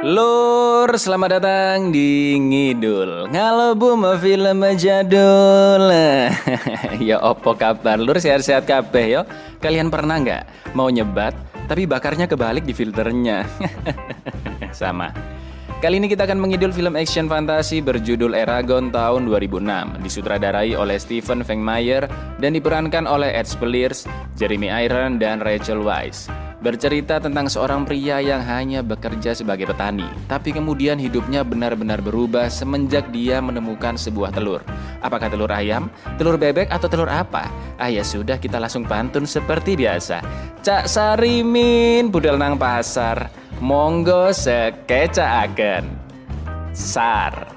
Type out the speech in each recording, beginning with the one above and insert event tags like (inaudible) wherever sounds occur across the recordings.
Lur, selamat datang di Ngidul. Ngalebum film jadul (laughs) Ya opo kabar? Lur sehat-sehat kabeh yo. Kalian pernah nggak mau nyebat Tapi bakarnya kebalik di filternya? (laughs) Sama. Kali ini kita akan mengidul film action fantasi berjudul Eragon tahun 2006 Disutradarai oleh Stephen Fengmeyer Dan diperankan oleh Ed Speleers, Jeremy Iron, dan Rachel Weisz Bercerita tentang seorang pria yang hanya bekerja sebagai petani, tapi kemudian hidupnya benar-benar berubah semenjak dia menemukan sebuah telur. Apakah telur ayam, telur bebek, atau telur apa? Ah ya sudah, kita langsung pantun seperti biasa. Cak Sarimin, budal nang pasar, monggo sekeca agen. Sar.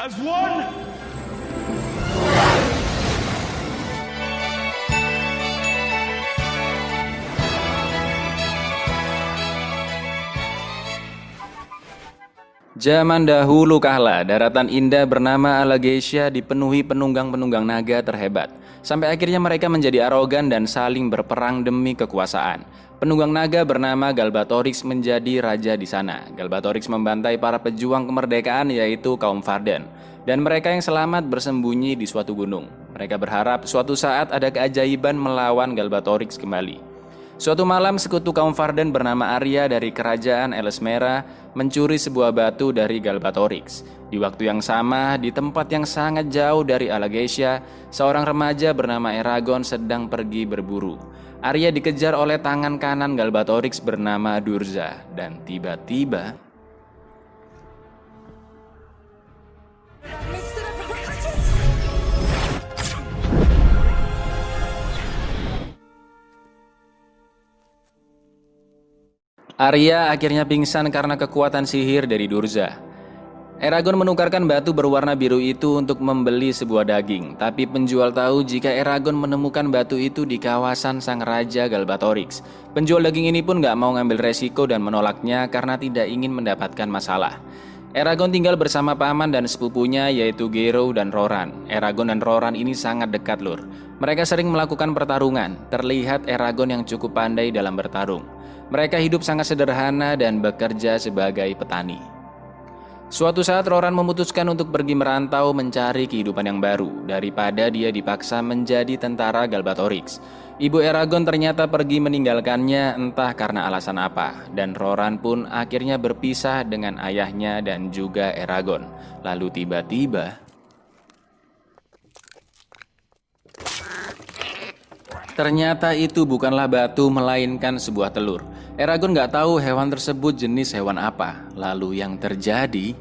As one! Zaman dahulu kala, daratan indah bernama Alagasia dipenuhi penunggang-penunggang naga terhebat. Sampai akhirnya mereka menjadi arogan dan saling berperang demi kekuasaan. Penunggang naga bernama Galbatorix menjadi raja di sana. Galbatorix membantai para pejuang kemerdekaan yaitu kaum Varden. Dan mereka yang selamat bersembunyi di suatu gunung. Mereka berharap suatu saat ada keajaiban melawan Galbatorix kembali. Suatu malam sekutu kaum Varden bernama Arya dari kerajaan Elesmera mencuri sebuah batu dari Galbatorix. Di waktu yang sama, di tempat yang sangat jauh dari Alagasia, seorang remaja bernama Eragon sedang pergi berburu. Arya dikejar oleh tangan kanan Galbatorix bernama Durza dan tiba-tiba Arya akhirnya pingsan karena kekuatan sihir dari Durza. Eragon menukarkan batu berwarna biru itu untuk membeli sebuah daging, tapi penjual tahu jika Eragon menemukan batu itu di kawasan sang raja Galbatorix. Penjual daging ini pun gak mau ngambil resiko dan menolaknya karena tidak ingin mendapatkan masalah. Eragon tinggal bersama paman dan sepupunya yaitu Gero dan Roran. Eragon dan Roran ini sangat dekat lur. Mereka sering melakukan pertarungan. Terlihat Eragon yang cukup pandai dalam bertarung. Mereka hidup sangat sederhana dan bekerja sebagai petani. Suatu saat Roran memutuskan untuk pergi merantau mencari kehidupan yang baru daripada dia dipaksa menjadi tentara Galbatorix. Ibu Eragon ternyata pergi meninggalkannya entah karena alasan apa dan Roran pun akhirnya berpisah dengan ayahnya dan juga Eragon. Lalu tiba-tiba Ternyata itu bukanlah batu melainkan sebuah telur. Eragon nggak tahu hewan tersebut jenis hewan apa. Lalu yang terjadi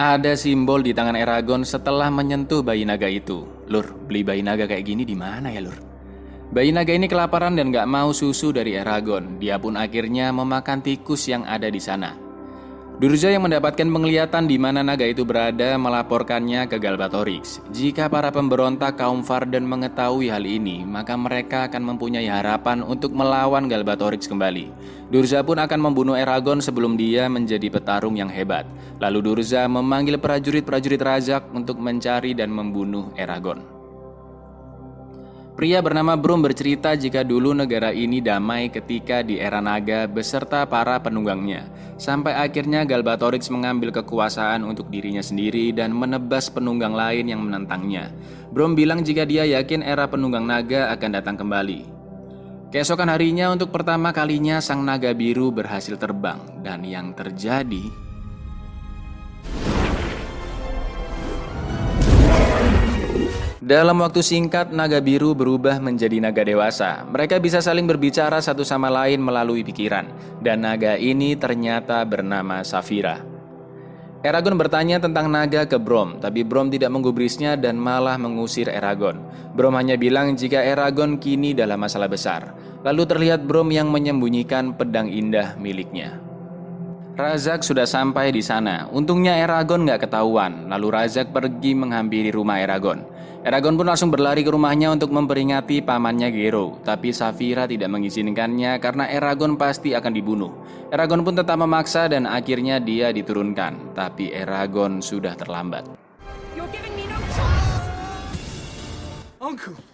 Ada simbol di tangan Eragon setelah menyentuh bayi naga itu. Lur, beli bayi naga kayak gini di mana ya, Lur? Bayi naga ini kelaparan dan gak mau susu dari Eragon. Dia pun akhirnya memakan tikus yang ada di sana. Durza yang mendapatkan penglihatan di mana naga itu berada melaporkannya ke Galbatorix. Jika para pemberontak kaum Varden mengetahui hal ini, maka mereka akan mempunyai harapan untuk melawan Galbatorix kembali. Durza pun akan membunuh Eragon sebelum dia menjadi petarung yang hebat. Lalu Durza memanggil prajurit-prajurit Rajak untuk mencari dan membunuh Eragon. Pria bernama Brum bercerita jika dulu negara ini damai ketika di era naga beserta para penunggangnya. Sampai akhirnya Galbatorix mengambil kekuasaan untuk dirinya sendiri dan menebas penunggang lain yang menentangnya. Brum bilang jika dia yakin era penunggang naga akan datang kembali. Keesokan harinya untuk pertama kalinya sang naga biru berhasil terbang dan yang terjadi Dalam waktu singkat, naga biru berubah menjadi naga dewasa. Mereka bisa saling berbicara satu sama lain melalui pikiran, dan naga ini ternyata bernama Safira. Eragon bertanya tentang naga ke Brom, tapi Brom tidak menggubrisnya dan malah mengusir Eragon. Brom hanya bilang jika Eragon kini dalam masalah besar. Lalu terlihat Brom yang menyembunyikan pedang indah miliknya. Razak sudah sampai di sana. Untungnya Eragon gak ketahuan. Lalu Razak pergi menghampiri rumah Eragon. Eragon pun langsung berlari ke rumahnya untuk memperingati pamannya Gero, tapi Safira tidak mengizinkannya karena Eragon pasti akan dibunuh. Eragon pun tetap memaksa dan akhirnya dia diturunkan, tapi Eragon sudah terlambat. Uncle!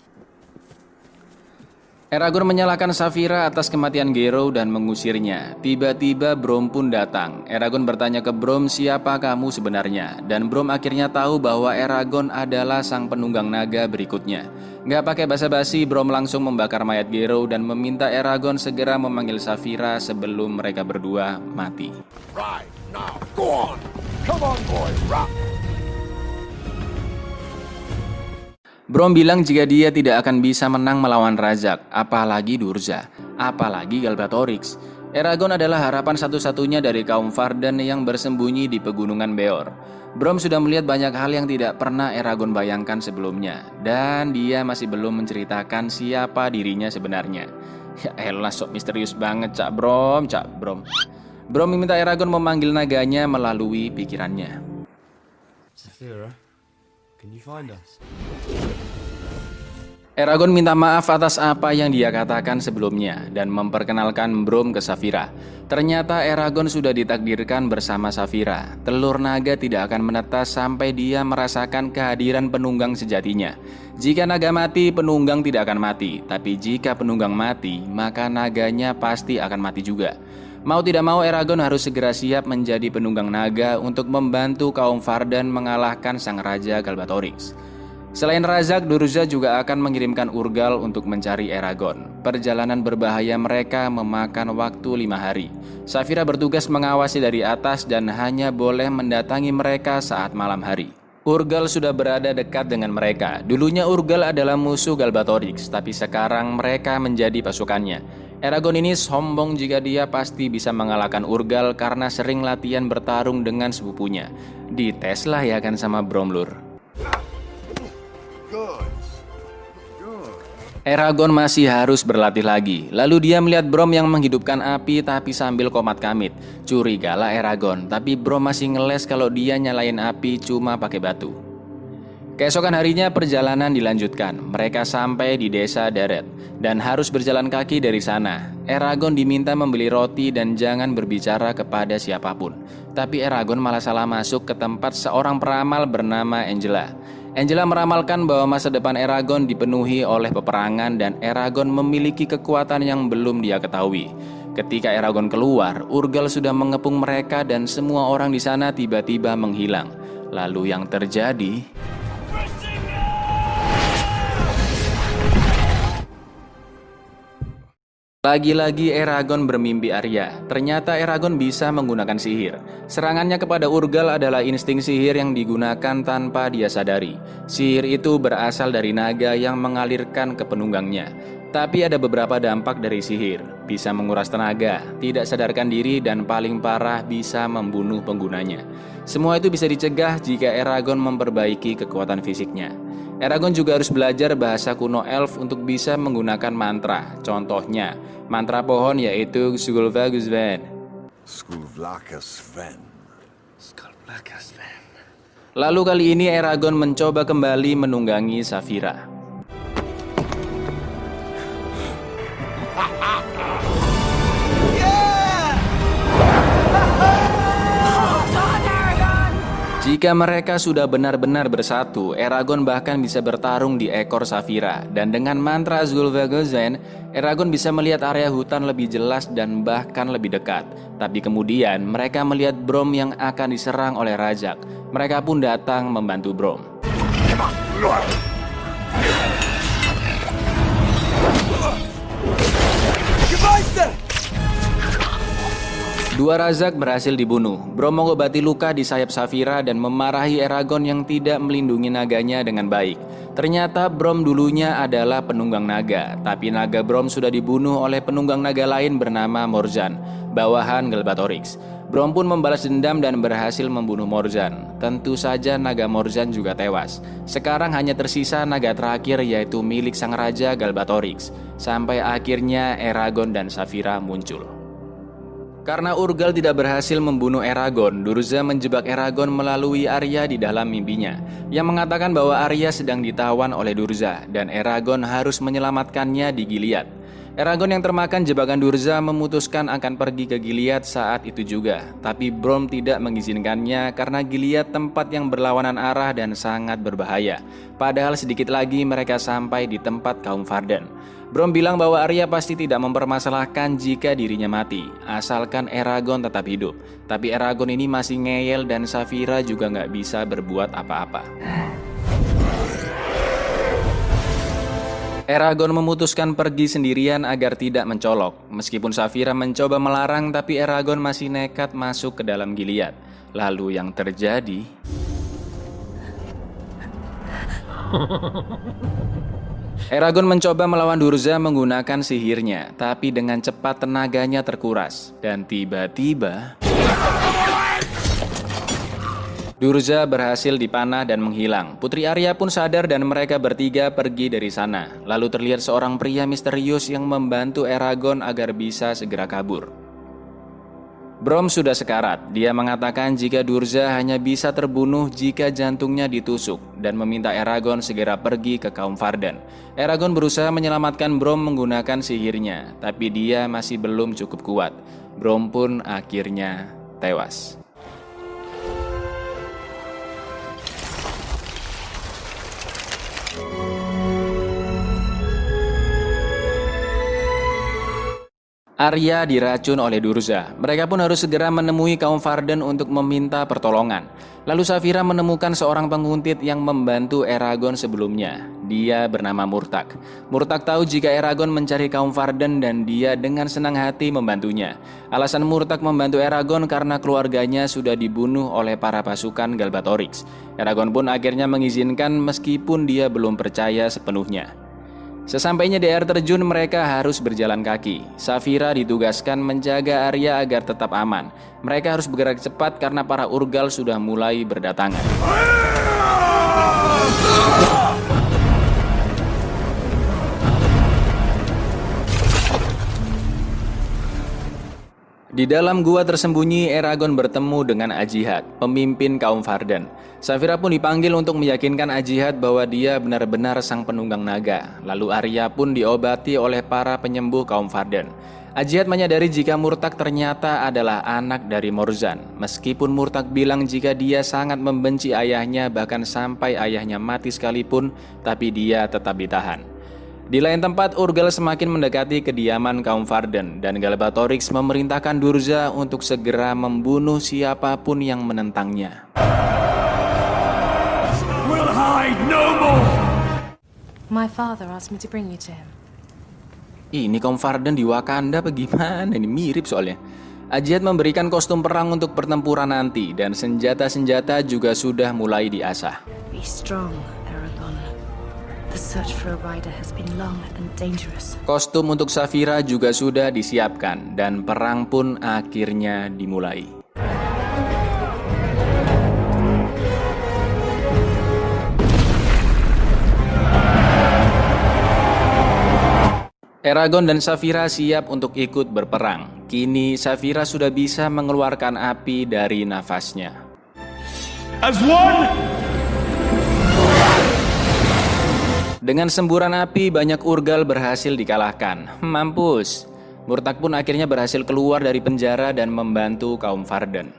Eragon menyalahkan Safira atas kematian Gero dan mengusirnya. Tiba-tiba Brom pun datang. Eragon bertanya ke Brom siapa kamu sebenarnya. Dan Brom akhirnya tahu bahwa Eragon adalah sang penunggang naga berikutnya. Gak pakai basa-basi, Brom langsung membakar mayat Gero dan meminta Eragon segera memanggil Safira sebelum mereka berdua mati. Right, now, go on. Come on, boy, rock. Brom bilang jika dia tidak akan bisa menang melawan Rajak, apalagi Durza, apalagi Galbatorix. Eragon adalah harapan satu-satunya dari kaum Vardan yang bersembunyi di pegunungan Beor. Brom sudah melihat banyak hal yang tidak pernah Eragon bayangkan sebelumnya, dan dia masih belum menceritakan siapa dirinya sebenarnya. (laughs) Ya elah sok misterius banget Cak Brom, Cak Brom. Brom meminta Eragon memanggil naganya melalui pikirannya. Saphira, Eragon minta maaf atas apa yang dia katakan sebelumnya dan memperkenalkan Brom ke Safira. Ternyata Eragon sudah ditakdirkan bersama Safira. Telur naga tidak akan menetas sampai dia merasakan kehadiran penunggang sejatinya. Jika naga mati, penunggang tidak akan mati. Tapi jika penunggang mati, maka naganya pasti akan mati juga. Mau tidak mau Eragon harus segera siap menjadi penunggang naga untuk membantu kaum Vardan mengalahkan sang raja Galbatorix. Selain Razak, Durza juga akan mengirimkan Urgal untuk mencari Eragon. Perjalanan berbahaya mereka memakan waktu lima hari. Safira bertugas mengawasi dari atas dan hanya boleh mendatangi mereka saat malam hari. Urgal sudah berada dekat dengan mereka. Dulunya Urgal adalah musuh Galbatorix, tapi sekarang mereka menjadi pasukannya. Eragon ini sombong jika dia pasti bisa mengalahkan Urgal karena sering latihan bertarung dengan sepupunya. Diteslah ya kan sama Bromlur. Eragon masih harus berlatih lagi. Lalu dia melihat Brom yang menghidupkan api tapi sambil komat kamit. Curigalah Eragon, tapi Brom masih ngeles kalau dia nyalain api cuma pakai batu. Keesokan harinya perjalanan dilanjutkan. Mereka sampai di desa Daret dan harus berjalan kaki dari sana. Eragon diminta membeli roti dan jangan berbicara kepada siapa pun. Tapi Eragon malah salah masuk ke tempat seorang peramal bernama Angela. Angela meramalkan bahwa masa depan Eragon dipenuhi oleh peperangan dan Eragon memiliki kekuatan yang belum dia ketahui. Ketika Eragon keluar, Urgal sudah mengepung mereka dan semua orang di sana tiba-tiba menghilang. Lalu yang terjadi... Lagi-lagi Eragon bermimpi Arya. Ternyata Eragon bisa menggunakan sihir. Serangannya kepada Urgal adalah insting sihir yang digunakan tanpa dia sadari. Sihir itu berasal dari naga yang mengalirkan ke penunggangnya. Tapi ada beberapa dampak dari sihir. Bisa menguras tenaga, tidak sadarkan diri, dan paling parah bisa membunuh penggunanya. Semua itu bisa dicegah jika Eragon memperbaiki kekuatan fisiknya. Eragon juga harus belajar bahasa kuno elf untuk bisa menggunakan mantra. Contohnya, mantra pohon yaitu Sgulvagus Ven. Skulvlakas Sven. Lalu kali ini Eragon mencoba kembali menunggangi Safira. Jika mereka sudah benar-benar bersatu, Eragon bahkan bisa bertarung di ekor Safira. Dan dengan mantra Zulvagozen, Eragon bisa melihat area hutan lebih jelas dan bahkan lebih dekat. Tapi kemudian mereka melihat Brom yang akan diserang oleh Rajak. Mereka pun datang membantu Brom. Dua Razak berhasil dibunuh. Brom mengobati luka di sayap Safira dan memarahi Eragon yang tidak melindungi naganya dengan baik. Ternyata Brom dulunya adalah penunggang naga, tapi naga Brom sudah dibunuh oleh penunggang naga lain bernama Morzan, bawahan Galbatorix. Brom pun membalas dendam dan berhasil membunuh Morzan. Tentu saja naga Morzan juga tewas. Sekarang hanya tersisa naga terakhir yaitu milik sang raja Galbatorix. Sampai akhirnya Eragon dan Safira muncul. Karena Urgal tidak berhasil membunuh Eragon, Durza menjebak Eragon melalui Arya di dalam mimpinya, yang mengatakan bahwa Arya sedang ditawan oleh Durza dan Eragon harus menyelamatkannya di Gilead. Eragon yang termakan jebakan Durza memutuskan akan pergi ke Gilead saat itu juga, tapi Brom tidak mengizinkannya karena Gilead tempat yang berlawanan arah dan sangat berbahaya. Padahal sedikit lagi mereka sampai di tempat kaum Vardan. Brom bilang bahwa Arya pasti tidak mempermasalahkan jika dirinya mati, asalkan Eragon tetap hidup. Tapi Eragon ini masih ngeyel dan Safira juga nggak bisa berbuat apa-apa. Eragon memutuskan pergi sendirian agar tidak mencolok. Meskipun Safira mencoba melarang, tapi Eragon masih nekat masuk ke dalam Gilead. Lalu yang terjadi... (laughs) Eragon mencoba melawan Durza menggunakan sihirnya, tapi dengan cepat tenaganya terkuras. Dan tiba-tiba... Durza berhasil dipanah dan menghilang. Putri Arya pun sadar dan mereka bertiga pergi dari sana. Lalu terlihat seorang pria misterius yang membantu Eragon agar bisa segera kabur. Brom sudah sekarat. Dia mengatakan jika Durza hanya bisa terbunuh jika jantungnya ditusuk dan meminta Eragon segera pergi ke kaum Varden. Eragon berusaha menyelamatkan Brom menggunakan sihirnya, tapi dia masih belum cukup kuat. Brom pun akhirnya tewas. Arya diracun oleh Durza. Mereka pun harus segera menemui kaum Varden untuk meminta pertolongan. Lalu Safira menemukan seorang penguntit yang membantu Eragon sebelumnya. Dia bernama Murtak. Murtak tahu jika Eragon mencari kaum Varden dan dia dengan senang hati membantunya. Alasan Murtak membantu Eragon karena keluarganya sudah dibunuh oleh para pasukan Galbatorix. Eragon pun akhirnya mengizinkan meskipun dia belum percaya sepenuhnya. Sesampainya di air terjun mereka harus berjalan kaki. Safira ditugaskan menjaga Arya agar tetap aman. Mereka harus bergerak cepat karena para urgal sudah mulai berdatangan. Di dalam gua tersembunyi, Eragon bertemu dengan Ajihad, pemimpin kaum Varden. Safira pun dipanggil untuk meyakinkan Ajihad bahwa dia benar-benar sang penunggang naga. Lalu Arya pun diobati oleh para penyembuh kaum Varden. Ajihad menyadari jika Murtak ternyata adalah anak dari Morzan. Meskipun Murtak bilang jika dia sangat membenci ayahnya bahkan sampai ayahnya mati sekalipun, tapi dia tetap ditahan. Di lain tempat, Urgal semakin mendekati kediaman kaum Varden dan Galbatorix memerintahkan Durza untuk segera membunuh siapa pun yang menentangnya. We'll hide no more! My father asked me to bring you to him. Ini kaum Varden di Wakanda bagaimana? Ini mirip soalnya. Ajiat memberikan kostum perang untuk pertempuran nanti dan senjata-senjata juga sudah mulai diasah. Be strong, Kostum untuk Safira juga sudah disiapkan dan perang pun akhirnya dimulai. Eragon dan Safira siap untuk ikut berperang. Kini Safira sudah bisa mengeluarkan api dari nafasnya. As one! Dengan semburan api, banyak urgal berhasil dikalahkan. Mampus. Murtak pun akhirnya berhasil keluar dari penjara dan membantu kaum Varden.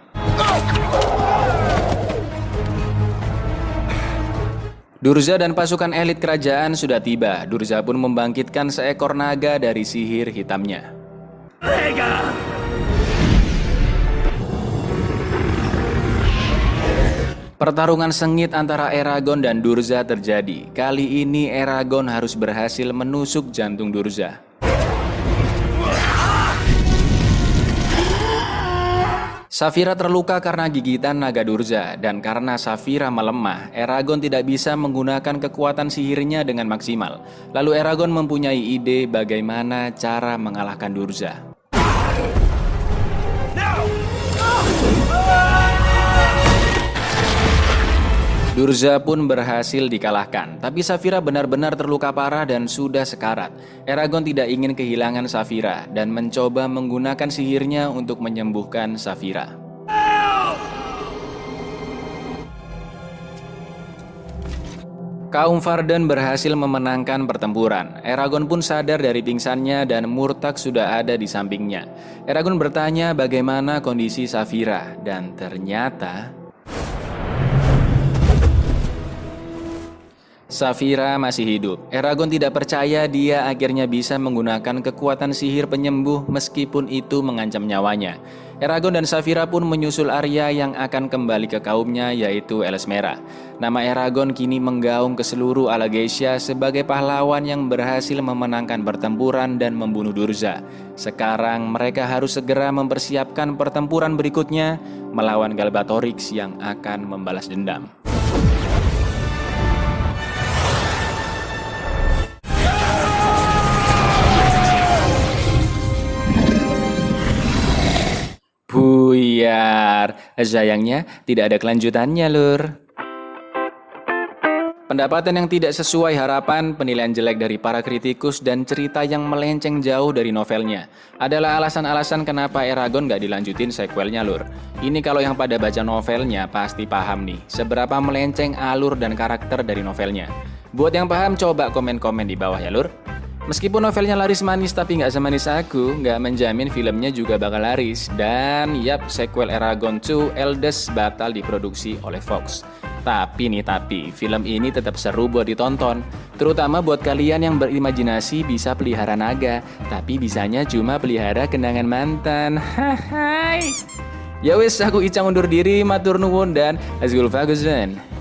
Durza dan pasukan elit kerajaan sudah tiba. Durza pun membangkitkan seekor naga dari sihir hitamnya. Pertarungan sengit antara Eragon dan Durza terjadi. Kali ini Eragon harus berhasil menusuk jantung Durza. Safira terluka karena gigitan naga Durza dan karena Safira melemah, Eragon tidak bisa menggunakan kekuatan sihirnya dengan maksimal. Lalu Eragon mempunyai ide bagaimana cara mengalahkan Durza. Durza pun berhasil dikalahkan, tapi Safira benar-benar terluka parah dan sudah sekarat. Eragon tidak ingin kehilangan Safira dan mencoba menggunakan sihirnya untuk menyembuhkan Safira. Kaum Varden berhasil memenangkan pertempuran. Eragon pun sadar dari pingsannya dan Murtak sudah ada di sampingnya. Eragon bertanya bagaimana kondisi Safira dan ternyata Safira masih hidup. Eragon tidak percaya dia akhirnya bisa menggunakan kekuatan sihir penyembuh meskipun itu mengancam nyawanya. Eragon dan Safira pun menyusul Arya yang akan kembali ke kaumnya yaitu Elsmera. Nama Eragon kini menggaung ke seluruh Alagasia sebagai pahlawan yang berhasil memenangkan pertempuran dan membunuh Durza. Sekarang mereka harus segera mempersiapkan pertempuran berikutnya melawan Galbatorix yang akan membalas dendam. Buyar, sayangnya tidak ada kelanjutannya lur. Pendapatan yang tidak sesuai harapan, penilaian jelek dari para kritikus, dan cerita yang melenceng jauh dari novelnya adalah alasan-alasan kenapa Eragon gak dilanjutin sequelnya lur. Ini kalau yang pada baca novelnya pasti paham nih, seberapa melenceng alur dan karakter dari novelnya. Buat yang paham coba komen-komen di bawah ya lur. Meskipun novelnya laris manis tapi nggak semanis aku, nggak menjamin filmnya juga bakal laris. Dan yap, sequel Eragon 2 Eldest batal diproduksi oleh Fox. Tapi nih tapi, film ini tetap seru buat ditonton. Terutama buat kalian yang berimajinasi bisa pelihara naga, tapi bisanya cuma pelihara kenangan mantan. (laughs) Hai. Ya wes, aku Icang undur diri, matur nuwun dan Azgul Faguzen.